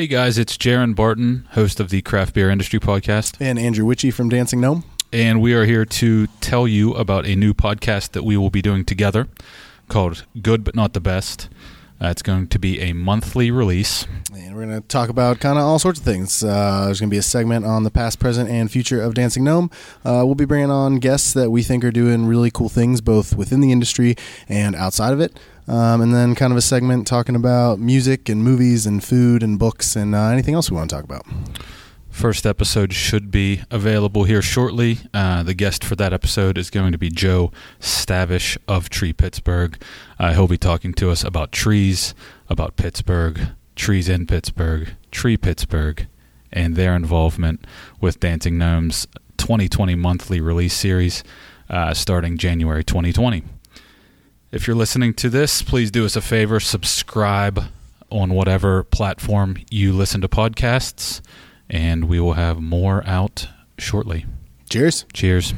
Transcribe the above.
Hey guys, it's Jaron Barton, host of the Craft Beer Industry Podcast. And Andrew Witchey from Dancing Gnome. And we are here to tell you about a new podcast that we will be doing together called Good But Not the Best. Uh, it's going to be a monthly release. And we're going to talk about kind of all sorts of things. Uh, there's going to be a segment on the past, present, and future of Dancing Gnome. Uh, we'll be bringing on guests that we think are doing really cool things, both within the industry and outside of it. Um, and then kind of a segment talking about music and movies and food and books and uh, anything else we want to talk about. First episode should be available here shortly. Uh, the guest for that episode is going to be Joe Stavish of Tree Pittsburgh. Uh, he'll be talking to us about trees, about Pittsburgh, trees in Pittsburgh, Tree Pittsburgh, and their involvement with Dancing Gnomes 2020 monthly release series uh, starting January 2020. If you're listening to this, please do us a favor subscribe on whatever platform you listen to podcasts, and we will have more out shortly. Cheers. Cheers.